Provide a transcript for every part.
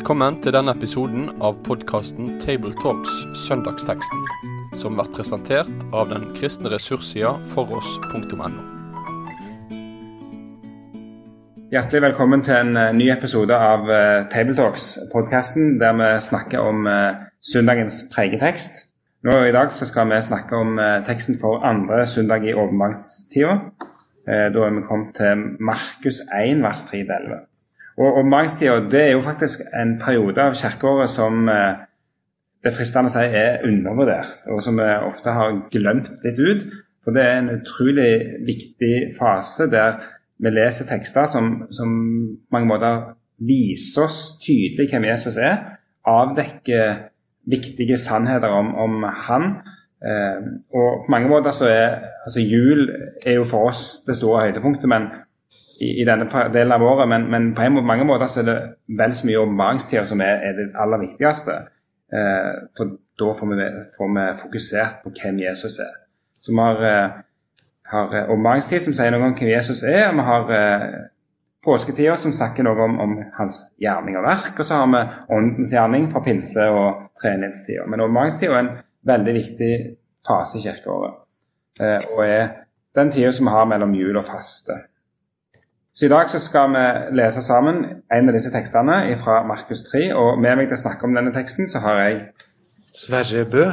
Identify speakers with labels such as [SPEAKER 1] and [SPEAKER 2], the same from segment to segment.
[SPEAKER 1] Velkommen til denne episoden av podkasten Tabletalks Søndagsteksten, som blir presentert av den kristne ressurssida foross.no.
[SPEAKER 2] Hjertelig velkommen til en eh, ny episode av uh, Tabletalks, podkasten der vi snakker om uh, søndagens pregetekst. Nå I dag skal vi snakke om teksten for andre søndag i åpenbaringstida. da er vi kommet til Markus 1, vers 3-11. Og Oppmaringstida det er jo faktisk en periode av kirkeåret som eh, det fristende å si er undervurdert, og som vi ofte har glemt litt ut. For det er en utrolig viktig fase der vi leser tekster som, som på mange måter viser oss tydelig hvem Jesus er, avdekker viktige sannheter om, om han. Eh, og på mange måter så er altså Jul er jo for oss det store høydepunktet, men i, denne delen av året, men, men, på en, mange måter så er det vel så mye åpenbaringstida som er, er, det aller viktigste. Eh, for da får vi, får vi, fokusert på hvem Jesus er. Så vi har, eh, har åpenbaringstid som sier noe om hvem Jesus er, og vi har eh, påsketida som snakker noe om, om, hans gjerning og verk, og så har vi åndens gjerning fra pinse- og treenighetstida. Men åpenbaringstida er en veldig viktig fase i kirkeåret, eh, og er den tida som vi har mellom jul og faste. Så I dag så skal vi lese sammen en av disse tekstene fra Markus 3. og Med meg til å snakke om denne teksten så har jeg
[SPEAKER 3] Sverre Bø.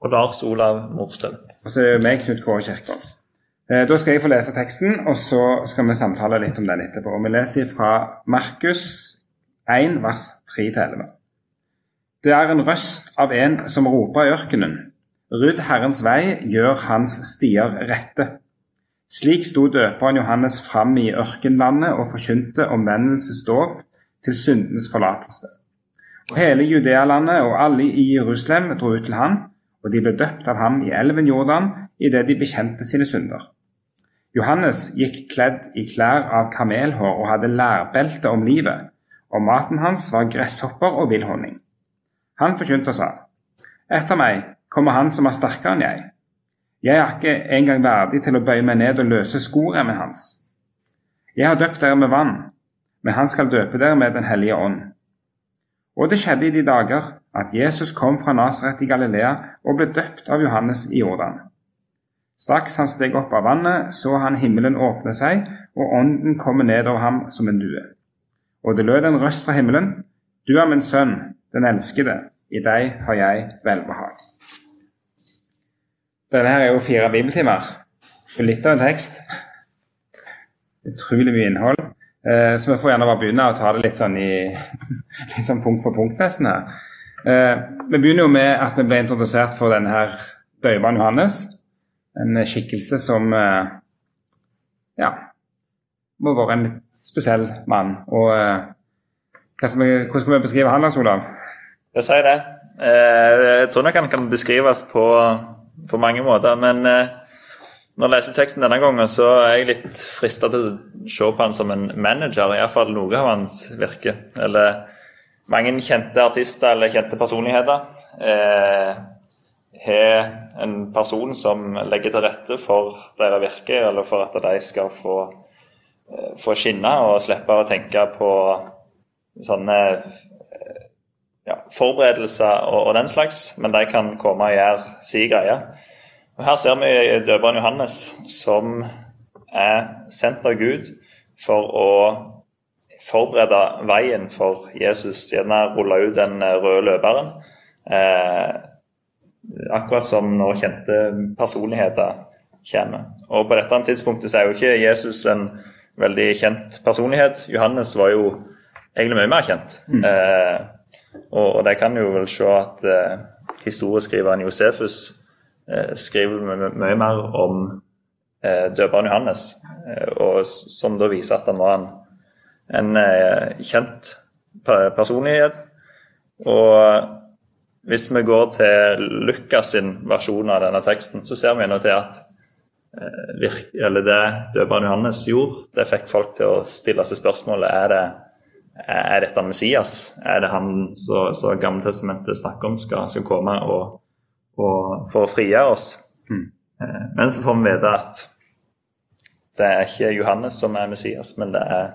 [SPEAKER 3] Og Lars Olav Morstøl.
[SPEAKER 2] Og så er det meg, Knut Kåre Kjerkol. Eh, da skal jeg få lese teksten, og så skal vi samtale litt om den etterpå. Og Vi leser fra Markus 1, vers 3-11. Det er en røst av en som roper i ørkenen. Rydd Herrens vei, gjør hans stier rette. Slik sto døperen Johannes fram i ørkenlandet og forkynte omvendelsesdåp til syndenes forlatelse. Og Hele Judealandet og alle i Jerusalem dro ut til ham, og de ble døpt av ham i elven Jordan idet de bekjente sine synder. Johannes gikk kledd i klær av kamelhår og hadde lærbelte om livet, og maten hans var gresshopper og villhonning. Han forkynte og sa, Etter meg kommer han som er sterkere enn jeg jeg er ikke engang verdig til å bøye meg ned og løse skoremmen hans. Jeg har døpt dere med vann, men han skal døpe dere med Den hellige ånd. Og det skjedde i de dager at Jesus kom fra Nasaret i Galilea og ble døpt av Johannes i Jordan. Straks han steg opp av vannet, så han himmelen åpne seg, og ånden komme ned over ham som en due. Og det lød en røst fra himmelen, Du er min sønn, den elskede, i deg har jeg velbehag. Denne her er jo fire bibeltimer. Litt av en tekst. Utrolig mye innhold. Eh, så vi får gjerne bare begynne å ta det litt sånn, i, litt sånn punkt for punkt nesten her. Eh, vi begynner jo med at vi ble introdusert for denne her døyvann Johannes. En skikkelse som eh, ja, må være en litt spesiell mann. Og hvordan skal vi beskrive han, Lars Olav?
[SPEAKER 3] Jeg sier det. Jeg tror nok han kan beskrives på på mange måter. Men eh, når jeg leser teksten denne gangen, så er jeg litt frista til å se på han som en manager. Iallfall noe av hans virke. Eller mange kjente artister eller kjente personligheter eh, en person som legger til rette for deres virke, eller for at de skal få, eh, få skinne og slippe å tenke på sånne ja, forberedelser og, og, den slags, men de kan komme og gjøre si greie. Og Her ser vi døperen Johannes som er sendt av Gud for å forberede veien for Jesus, gjerne rulle ut den røde løperen. Eh, akkurat som når kjente personligheter kommer. Og På dette tidspunktet så er jo ikke Jesus en veldig kjent personlighet. Johannes var jo egentlig mye mer kjent. Mm. Eh, og, og de kan jo vel se at eh, historieskriveren Josefus eh, skriver mye mer om eh, døperen Johannes, eh, og som da viser at han var en, en eh, kjent personlighet. Og hvis vi går til Lukas sin versjon av denne teksten, så ser vi nå til at eh, eller det døperen Johannes gjorde, det fikk folk til å stille seg spørsmålet er det er dette Messias? Er det han som Gammeltestamentet snakker om skal, skal komme og, og, for å frigjøre oss? Mm. Men så får vi vite at det er ikke Johannes som er Messias, men det er,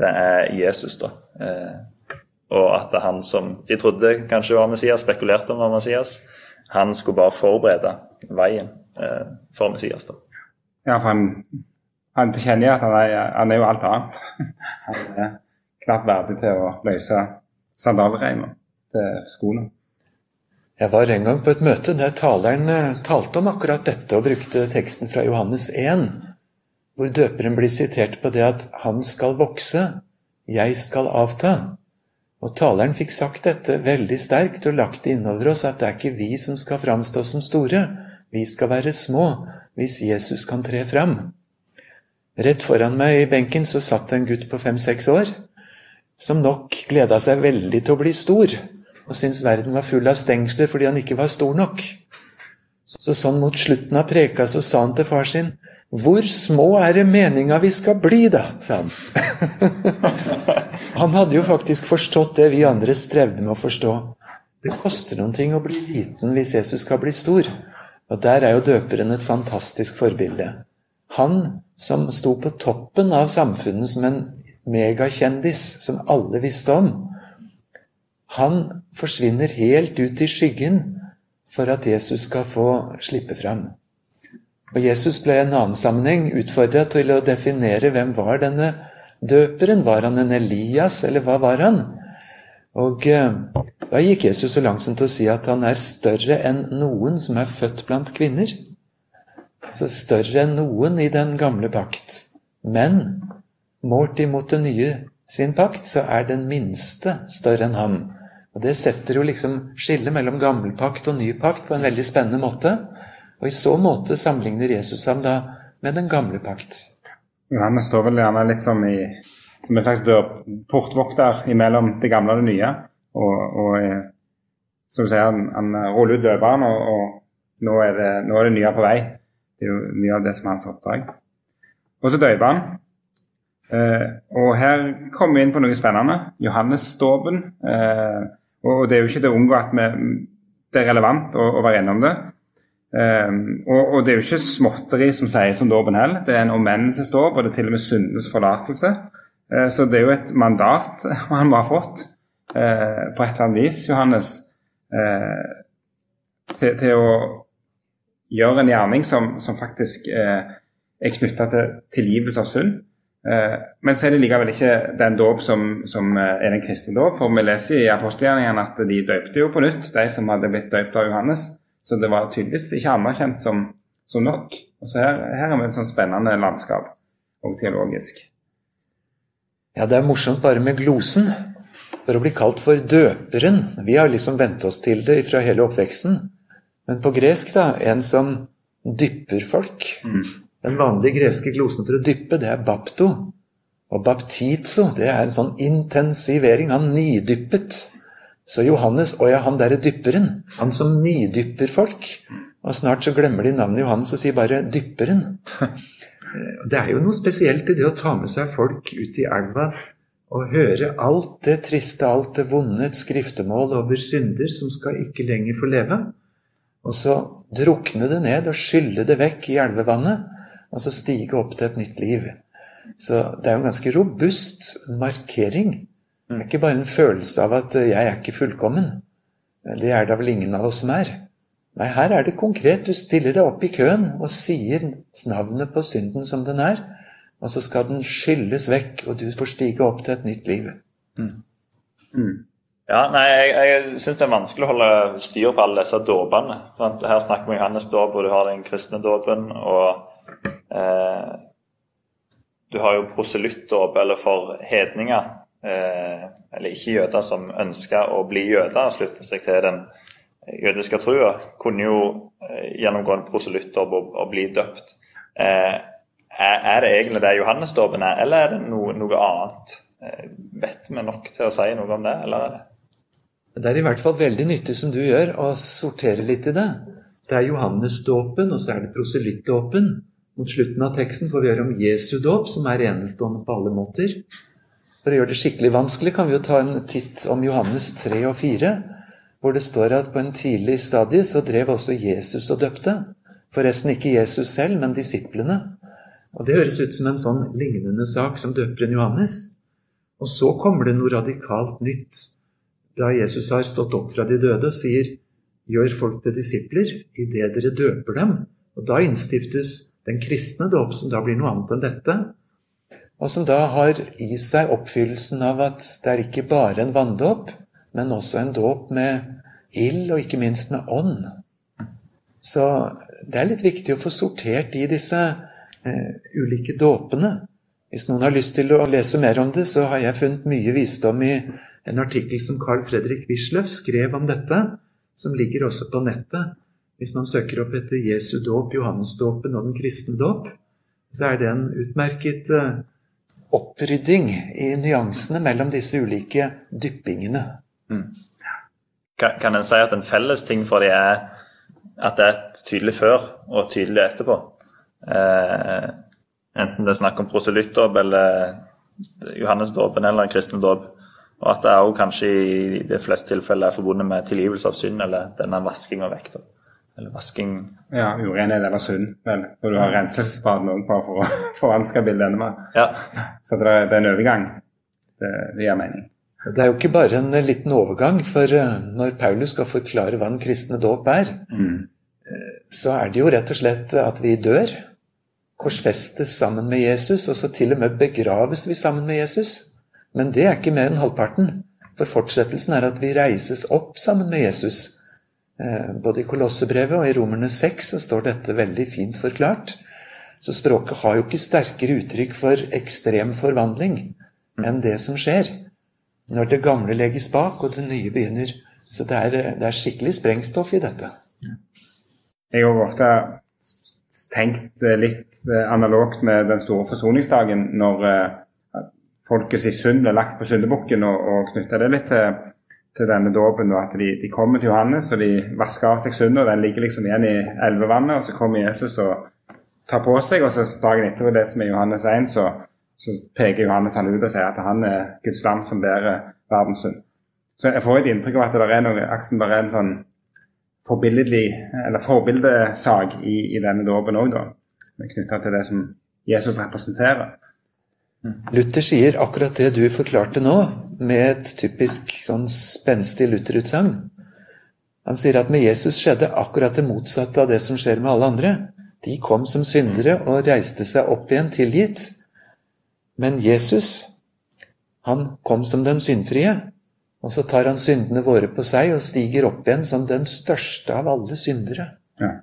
[SPEAKER 3] det er Jesus. da. Eh, og at det er han som de trodde kanskje var Messias, spekulerte om var Messias, han skulle bare forberede veien eh, for Messias. da.
[SPEAKER 2] Ja, for han, han jo at han er, han er jo alt annet. Han er knapt verdig til å løse sandalreimen til skoene.
[SPEAKER 4] Jeg var en gang på et møte der taleren eh, talte om akkurat dette og brukte teksten fra Johannes 1, hvor døperen blir sitert på det at 'han skal vokse, jeg skal avta'. Og taleren fikk sagt dette veldig sterkt og lagt det innover oss at det er ikke vi som skal framstå som store, vi skal være små hvis Jesus kan tre fram. Rett foran meg i benken så satt en gutt på fem-seks år som nok gleda seg veldig til å bli stor, og syntes verden var full av stengsler fordi han ikke var stor nok. Så sånn mot slutten av preka så sa han til far sin hvor små er det meninga vi skal bli, da? sa han. han hadde jo faktisk forstått det vi andre strevde med å forstå. Det koster noen ting å bli liten hvis Jesus skal bli stor. Og der er jo døperen et fantastisk forbilde. Han som sto på toppen av samfunnet som en megakjendis som alle visste om, han forsvinner helt ut i skyggen for at Jesus skal få slippe fram. Og Jesus ble i en annen sammenheng utfordra til å definere hvem var denne døperen. Var han en Elias, eller hva var han? Og eh, da gikk Jesus så langt som til å si at han er større enn noen som er født blant kvinner. Altså større enn noen i den gamle pakt. Men målt imot den nye sin pakt, så er den minste større enn ham. Og Det setter jo liksom skillet mellom gammel pakt og ny pakt på en veldig spennende måte. Og I så måte sammenligner Jesus ham da med den gamle pakt.
[SPEAKER 2] Johannes står vel gjerne litt som, i, som en slags dør, portvokter mellom det gamle og det nye. Og, og eh, som du sier, han, han ruller ut døperen, og, og nå, er det, nå, er det, nye på vei. Det er jo mye av det som er hans oppdrag. Og så døper han. Eh, og her kommer vi inn på noe spennende. Johannesdåpen. Eh, og det er jo ikke til å unngå at vi, det er relevant å, å være innom det. Um, og, og, det er jo ikke småtteri som sies om dåpen heller. Det er en omvendelsesdåp, og det er til og med syndenes forlatelse. Uh, så det er jo et mandat han må ha fått uh, på et eller annet vis, Johannes, uh, til, til, å gjøre en gjerning som, som faktisk er knytta til tilgivelse av synd. Men så er det likevel ikke den dåp som, som, er den kristne dåp. For vi leser i apostelgjerningene at de døpte jo på nytt, de som hadde blitt døpt av Johannes. Så det var tydeligvis ikke anerkjent som, som nok. Og så her, her er vi et sånn spennende landskap, og teologisk.
[SPEAKER 4] Ja, det er morsomt bare med glosen. For å bli kalt for døperen Vi har liksom vent oss til det fra hele oppveksten. Men på gresk, da, en som dypper folk. Mm. Den vanlige greske glosen for å dyppe, det er bapto. Og baptizo, det er en sånn intensivering. Han nidyppet. Så Johannes Å ja, han derre dypperen. Han som nidypper folk. Og snart så glemmer de navnet Johannes og sier bare 'dypperen'. Det er jo noe spesielt i det å ta med seg folk ut i elva og høre alt det triste, alt det vonde, et skriftemål over synder som skal ikke lenger få leve. Og så drukne det ned og skylle det vekk i elvevannet, og så stige opp til et nytt liv. Så det er jo en ganske robust markering det er ikke bare en følelse av at 'jeg er ikke fullkommen'. Det er da vel ingen av oss som er. Nei, her er det konkret. Du stiller deg opp i køen og sier navnet på synden som den er. Og så skal den skylles vekk, og du får stige opp til et nytt liv. Mm.
[SPEAKER 3] Mm. Ja, nei, Jeg, jeg syns det er vanskelig å holde styr på alle disse dåpene. Her snakker vi om Johannes dåp, og du har den kristne dåpen. Og eh, du har jo proselyttdåp, eller for hedninger eh, eller ikke jøder som ønsker å bli jøder og slutte seg til den jødiske trua, kunne jo eh, gjennomgå en proselyttdåp og, bli døpt. Er, det egentlig det Johannesdåpen er, eller er det noe, noe annet? Vet vi nok til å si noe om det, eller er det
[SPEAKER 4] Det er i hvert fall veldig nyttig som du gjør, å sortere litt i det. Det er Johannesdåpen, og så er det proselyttdåpen. Mot slutten av teksten får vi høre om Jesu dåp, som er enestående på alle måter. For å gjøre det skikkelig vanskelig kan vi jo ta en titt om Johannes 3 og 4, hvor det står at på en tidlig stadie så drev også Jesus og døpte. Forresten ikke Jesus selv, men disiplene. Og Det høres ut som en sånn lignende sak som døperen Johannes. Og så kommer det noe radikalt nytt. da Jesus har stått opp fra de døde og sier gjør folk til disipler idet dere døper dem. Og da innstiftes den kristne dåp, som da blir noe annet enn dette. Og som da har i seg oppfyllelsen av at det er ikke bare en vanndåp, men også en dåp med ild, og ikke minst med ånd. Så det er litt viktig å få sortert i disse eh, ulike dåpene. Hvis noen har lyst til å lese mer om det, så har jeg funnet mye visdom i en artikkel som Carl Fredrik Wisløff skrev om dette, som ligger også på nettet. Hvis man søker opp etter Jesu dåp, Johannesdåpen og den kristne dåp, så er det en utmerket eh, opprydding i nyansene mellom disse ulike dyppingene. Mm.
[SPEAKER 3] Kan, kan en si at en felles ting for dem er at det er tydelig før og tydelig etterpå? Eh, enten det er snakk om proselyttdåp eller Johannesdåpen eller en kristen dåp. Og at det òg kanskje i de fleste tilfeller er forbundet med tilgivelse av synd eller denne vaskinga vekk. Eller vasking
[SPEAKER 2] Ja, urenhet eller sunn, vel. Og du har renselsesbaden òg bare for å forvanske bildet enda mer.
[SPEAKER 3] Ja.
[SPEAKER 2] Så det er, er en overgang. Det, det gir mening.
[SPEAKER 4] Det er jo ikke bare en eh, liten overgang, for eh, når Paulus skal forklare hva den kristne dåp er, mm. Eh, så er det jo rett og slett at vi dør, korsfestes sammen med Jesus, og så til og med begraves vi sammen med Jesus. Men det er ikke mer enn halvparten. For fortsettelsen er at vi reises opp sammen med Jesus. Både i Kolossebrevet og i Romerne 6 så står dette veldig fint forklart. Så språket har jo ikke sterkere uttrykk for ekstrem forvandling enn det som skjer når det gamle legges bak og det nye begynner. Så det er, det er skikkelig sprengstoff i dette.
[SPEAKER 2] Jeg har ofte tenkt litt eh, analogt med den store forsoningsdagen, når uh, folkets synd ble lagt på syndebukken, og, og knytta det litt til, til denne dåpen. At de, de, kommer til Johannes og de vasker av seg synda, den ligger liksom igjen i elvevannet. Og så kommer Jesus og tar på seg, og så dagen etter det som er Johannes 1, så så peker Johannes han ut og sier at han er Guds lam som bærer verdens synd. Så jeg får et inntrykk av at det er noe, aksen bare en sånn eller forbildesak i, i denne dåpen òg, da. Knytta til det som Jesus representerer.
[SPEAKER 4] Luther sier akkurat det du forklarte nå, med et typisk sånn spenstig Luther-utsagn. Han sier at med Jesus skjedde akkurat det motsatte av det som skjer med alle andre. De kom som syndere og reiste seg opp igjen tilgitt. Men Jesus, han kom som den syndfrie. Og så tar han syndene våre på seg og stiger opp igjen som den største av alle syndere. Ja.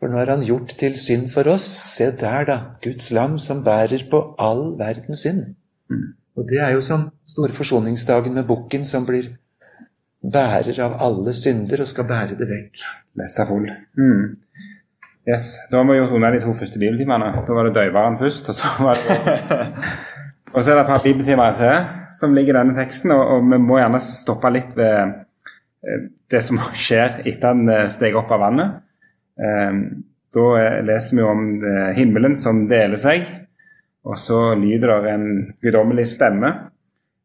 [SPEAKER 4] For nå har han gjort til synd for oss. Se der, da. Guds lam som bærer på all verdens synd. Mm. Og det er jo som store forsoningsdagen med bukken som blir bærer av alle synder og skal bære det vekk.
[SPEAKER 2] Lessa full. Mm. Yes. Da har vi gjort unna de to første bibeltimene. Da var det døyvaren først, og så var det Og så er det et par bibeltimer til som ligger i denne teksten, og, og, vi må gjerne stoppe litt ved eh, det som skjer etter han eh, steg opp av vannet. Eh, da leser vi om himmelen som deler seg, og så lyder det en guddommelig stemme.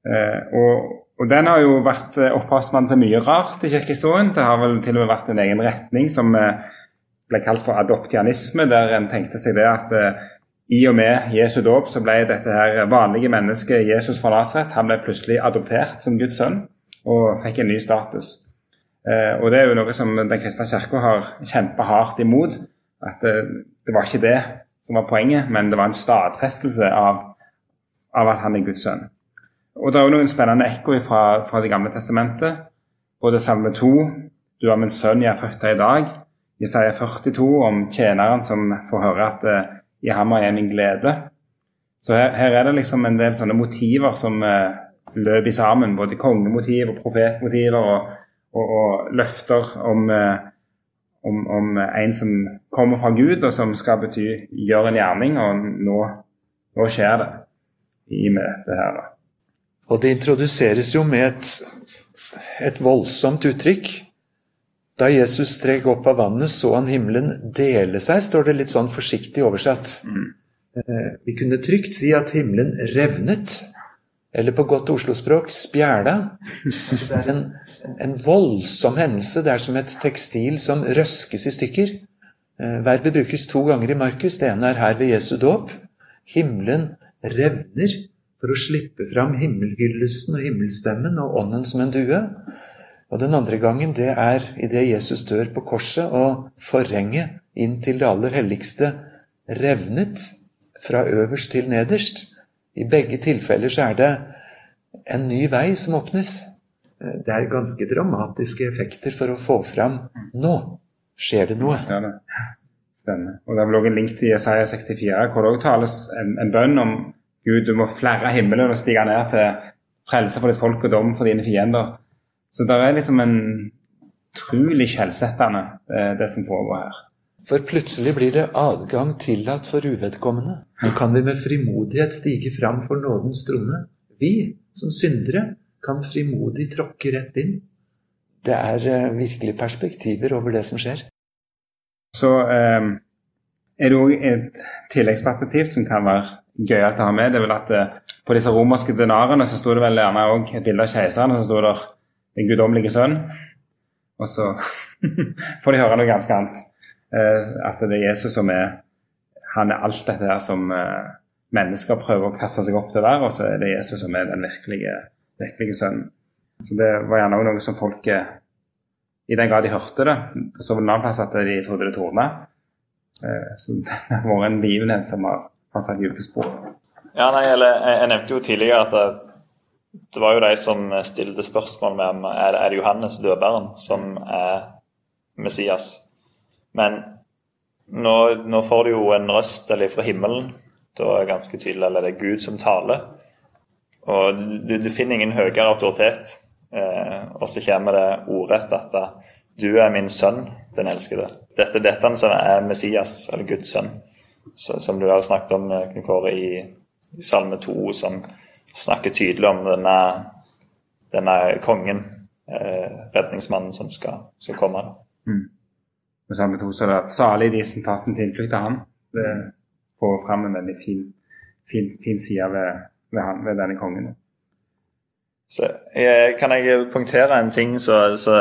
[SPEAKER 2] Og, og, den har jo vært opphavsmann til mye rart i kirkehistorien. Det har vel til og med vært en egen retning som ble kalt for adoptianisme, der en tenkte seg det at i og med Jesu dåp så ble dette her vanlige mennesket Jesus fra Nasaret han ble plutselig adoptert som Guds sønn og fikk en ny status. Eh, og Det er jo noe som Den kristne kirke har kjempa hardt imot. At det, det, var ikke det som var poenget, men det var en stadfestelse av, av at han er Guds sønn. Og Det er også noen spennende ekko fra, fra Det gamle testamentet. Både Salme 2, 'Du er min sønn, jeg er født deg i dag', Jesaja 42 om tjeneren som får høre at i ham er min glede. Så her, her, er det liksom en del sånne motiver som eh, løper sammen. Både kongemotiv og profetmotiver og, og, og løfter om, eh, om, om, en som kommer fra Gud, og som skal bety gjøre en gjerning. Og nå, nå skjer det i med det her. da.
[SPEAKER 4] Og det introduseres jo med et, et voldsomt uttrykk. Da Jesus strek opp av vannet, så han himmelen dele seg, står det litt sånn forsiktig oversatt. Mm. Eh, vi kunne trygt si at himmelen revnet, eller på godt Oslo-språk spjæla. Altså det er en, en, voldsom hendelse. Det er som et tekstil som røskes i stykker. Eh, verbet brukes to ganger i Markus. Det ene er her ved Jesu dåp. Himmelen revner for å slippe fram himmelhyllesten og himmelstemmen og ånden som en due. Og den andre gangen det er idet Jesus dør på korset og forhenget inn til det aller helligste revnet fra øverst til nederst. I begge tilfeller så er det en ny vei som åpnes. Det er ganske dramatiske effekter for å få fram nå skjer det noe.
[SPEAKER 2] Ja, det stemmer. Og Det er vel også en link til Jesaja 64, hvor det også tales en, en bønn om Gud, du må flerre himmelen og stige ned til frelse for ditt folk og dom for dine fiender. Så det er liksom en utrolig skjellsettende, det, det som foregår her.
[SPEAKER 4] For plutselig blir det adgang tillatt for uvedkommende. Så kan vi med frimodighet stige fram for nådens trone. Vi som syndere kan frimodig tråkke rett inn. Det er uh, virkelig perspektiver over det som skjer.
[SPEAKER 2] Så eh, er det òg et tilleggsperspektiv som kan være gøyalt å ha med. Det er vel at eh, På disse romerske denarene så sto det vel gjerne òg et bilde av keiseren, og så sto det 'Den guddommelige sønn'. Og så får de høre noe ganske annet. Eh, at det er Jesus som er Han er alt dette her som mennesker prøver å kaste seg opp til å være, og så er det Jesus som er den virkelige, virkelige sønnen. Så Det var gjerne òg noe som folk i den grad de hørte det, så var det en annen plass at de trodde det tordna. Så det har vært en begivenhet som har, har satt dype spor.
[SPEAKER 3] Ja, nei, eller, jeg, nevnte jo tidligere at det, det, var jo de som stilte spørsmål med om er det, Johannes dødbæren som er Messias. Men nå, nå får du jo en røst eller fra himmelen. Da er det ganske tydelig eller det er Gud som taler. Og du, du finner ingen høyere autoritet Eh, og så kommer det ordrett at du er min sønn, den elskede. Dette, dette som er Messias, eller Guds sønn, så, som du har snakket om, eh, Kåre, i, i Salme 2, som snakker tydelig om denne, denne kongen, eh, redningsmannen, som skal, skal komme.
[SPEAKER 2] Mm. Og Salme 2 så er det at salig de som tar sin tilflukt til ham. Det får fram en veldig fin, fin, fin side ved, ved, han, ved denne kongen.
[SPEAKER 3] Så jeg, Kan jeg poengtere en ting? Så, så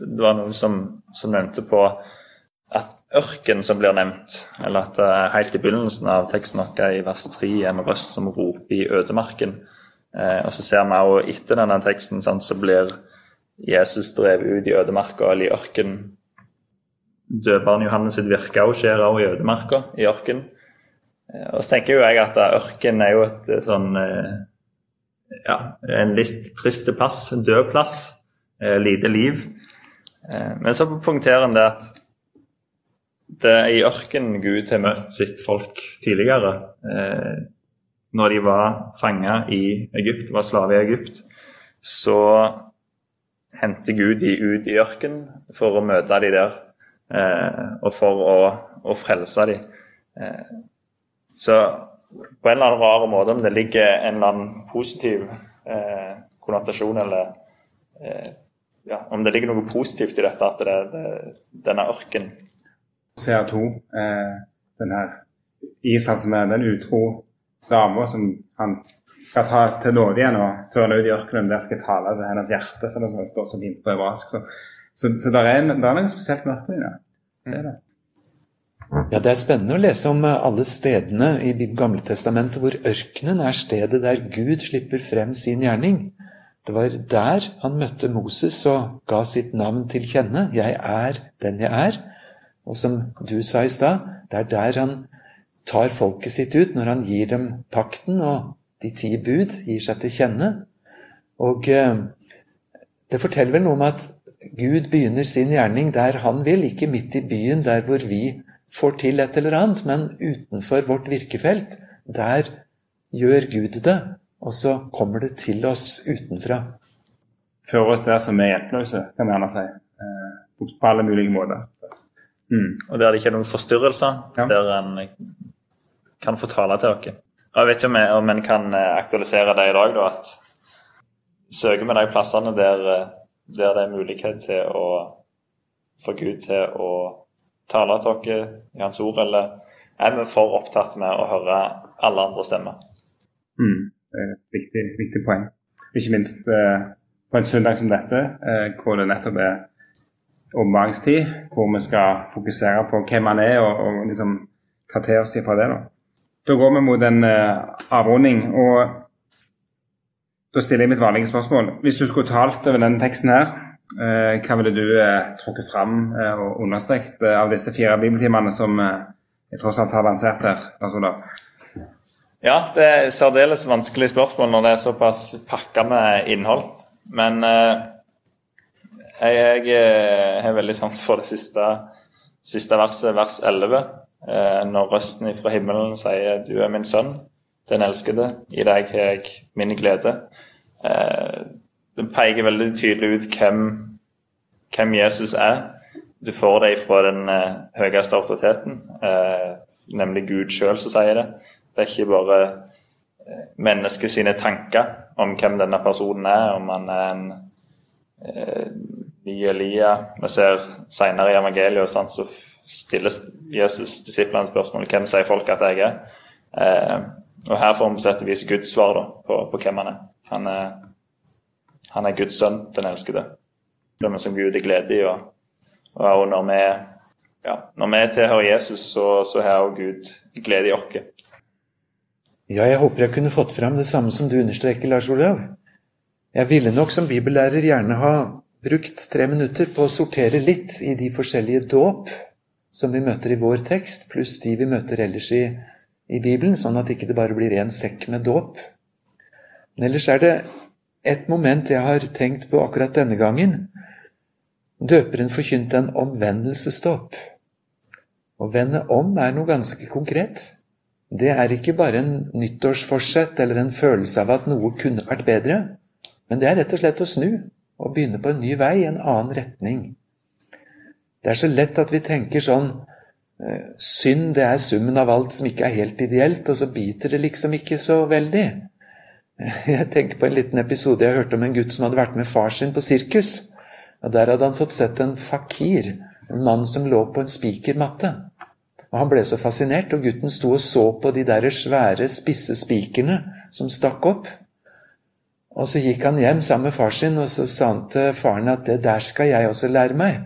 [SPEAKER 3] Det var noen som, som, nevnte på at ørken som blir nevnt, eller at er helt i begynnelsen av teksten vår i vers 3 er en røst som roper i ødemarken. Eh, og så ser vi også etter denne teksten sant, så blir Jesus drevet ut i ødemarka eller i ørken døbarn Johannes sitt virke skjer også i ødemarka, i ørken. Eh, og så tenker jo jeg at ørken er jo et, et sånn eh, ja, en litt trist plass, en død plass, eh, lite liv. Eh, men så punkterer han det at det er i ørkenen Gud har møtt sitt folk tidligere. Eh, når de var fanga i Egypt, var slave i Egypt, så henter Gud de ut i ørkenen for å møte de der, eh, og for å, å frelse de. Så på en eller annen rar måte, om det ligger en eller annen positiv eh, konnotasjon eller eh, ja, Om det ligger noe positivt i dette, at det er denne ørken.
[SPEAKER 2] CO2, eh, den her Israel som er den utro dama som han skal ta til nåde igjen og føre henne ut i ørkenen. Der skal jeg tale til hennes hjerte, som det står så fint på hebraisk. Så, så, så det er, er noe spesielt med ørkenen. Ja. Det er det.
[SPEAKER 4] Ja, Det er spennende å lese om eh, alle stedene i Gamle Testamentet hvor ørkenen er stedet der Gud slipper frem sin gjerning. Det var der han møtte Moses og ga sitt navn til kjenne. 'Jeg er den jeg er'. Og som du sa i stad, det er der han tar folket sitt ut når han gir dem pakten og de ti bud, gir seg til kjenne. Og eh, det forteller vel noe om at Gud begynner sin gjerning der han vil, ikke midt i byen, der hvor vi får til et eller annet, men utenfor vårt virkefelt, der gjør Gud det, og så kommer det til oss utenfra.
[SPEAKER 2] Fører oss der som er hjelpeløse, kan vi gjerne si. Eh, på alle mulige måter.
[SPEAKER 3] Mm. Og der det ikke er noen forstyrrelser, ja. der en kan få tale til oss. Jeg vet ikke om en kan eh, aktualisere det i dag, da, at søker vi de plassene der, eh, der det er mulighet til å få Gud til å tale oss i Hans ord, eller er vi for opptatt med å høre alle andre stemmer?
[SPEAKER 2] Mm, det er et viktig, viktig poeng. Ikke minst eh, på en søndag som dette, eh, hvor det nettopp er omvangstid, hvor vi skal fokusere på hvem man er, og, og liksom ta til oss ifra det. Da, da går vi mot en eh, avrunding. og da stiller jeg mitt vanlige spørsmål. Hvis du skulle talt over denne teksten her hva ville du eh, trukket fram eh, og understreket eh, av disse fire bibeltimene som eh, jeg tross alt har lansert her?
[SPEAKER 3] Ja, det er særdeles vanskelig spørsmål når det er såpass pakka med innhold. Men eh, jeg, jeg eh, har veldig sans for det siste, siste verset, vers 11. Eh, når røsten fra himmelen sier 'Du er min sønn, den elskede. I deg har jeg min glede'. Det peker veldig tydelig ut hvem, hvem Jesus er. Du får det fra den eh, høyeste autoriteten, eh, nemlig Gud sjøl som sier det. Det er ikke bare eh, mennesket sine tanker om hvem denne personen er, om han er en eh, ny Elia. Vi ser senere i evangeliet sant, så stiller Jesus disiplene spørsmål hvem sier folk at jeg er. Eh, og Her får vi på sett og vis Guds svar da, på, på hvem han er. Han er han er Guds sønn, den elskede. Det er som Gud er glede i. Og, og når vi, ja, når vi tilhører Jesus, så, så har også Gud glede i oss.
[SPEAKER 4] Ja, jeg håper jeg kunne fått fram det samme som du understreker, Lars Olav. Jeg ville nok som bibellærer gjerne ha brukt tre minutter på å sortere litt i de forskjellige dåp som vi møter i vår tekst, pluss de vi møter ellers i, i Bibelen, sånn at ikke det bare blir én sekk med dåp. Men ellers er det et moment jeg har tenkt på akkurat denne gangen. Døperen forkynte en omvendelsesdåp. Å vende om er noe ganske konkret. Det er ikke bare en nyttårsforsett eller en følelse av at noe kunne vært bedre, men det er rett og slett å snu og begynne på en ny vei, en annen retning. Det er så lett at vi tenker sånn eh, Synd, det er summen av alt som ikke er helt ideelt, og så biter det liksom ikke så veldig. Jeg tenker på en liten episode jeg hørte om en gutt som hadde vært med far sin på sirkus. Og Der hadde han fått sett en fakir, en mann som lå på en spikermatte. Og Han ble så fascinert, og gutten sto og så på de der svære, spisse spikerne som stakk opp. Og så gikk han hjem sammen med far sin, og så sa han til faren at det der skal jeg også lære meg.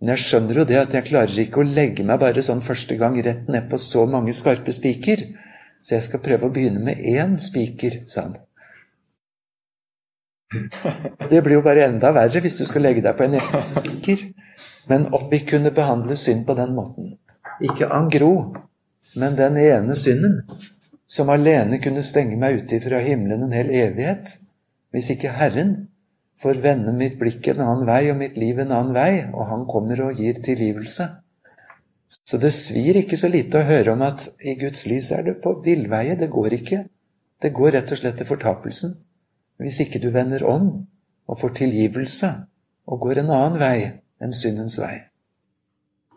[SPEAKER 4] Men jeg skjønner jo det at jeg klarer ikke å legge meg bare sånn første gang rett ned på så mange skarpe spiker. Så jeg skal prøve å begynne med én spiker, sa han. Det blir jo bare enda verre hvis du skal legge deg på en spiker. Men om vi kunne behandle synd på den måten Ikke angro, men den ene synden som alene kunne stenge meg ute fra himmelen en hel evighet. Hvis ikke Herren får vende mitt blikk en annen vei og mitt liv en annen vei, og Han kommer og gir tilgivelse. Så det svir ikke så lite å høre om at i Guds lys er det på villveie. Det går ikke. Det går rett og slett til fortapelsen hvis ikke du vender om og får tilgivelse og går en annen vei enn syndens vei.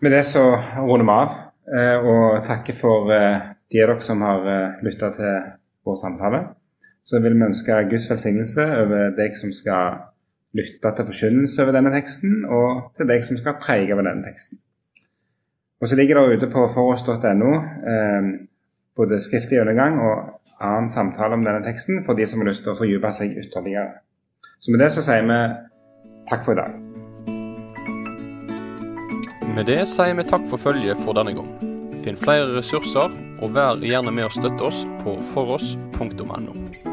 [SPEAKER 2] Med det så runder vi av eh, og takker for eh, de av dere som har eh, lytta til vår samtale. Så vil vi ønske Guds velsignelse over deg som skal lytte til forkynnelse over denne teksten, og til deg som skal prege over denne teksten. Og så ligger det ute på foross.no både skriftlig gjennomgang og annen samtale om denne teksten for de som har lyst til å fordype seg ytterligere. Så med det så sier vi takk for i dag.
[SPEAKER 1] Med det sier vi takk for følget for denne gang. Finn flere ressurser, og vær gjerne med å støtte oss på foross.no.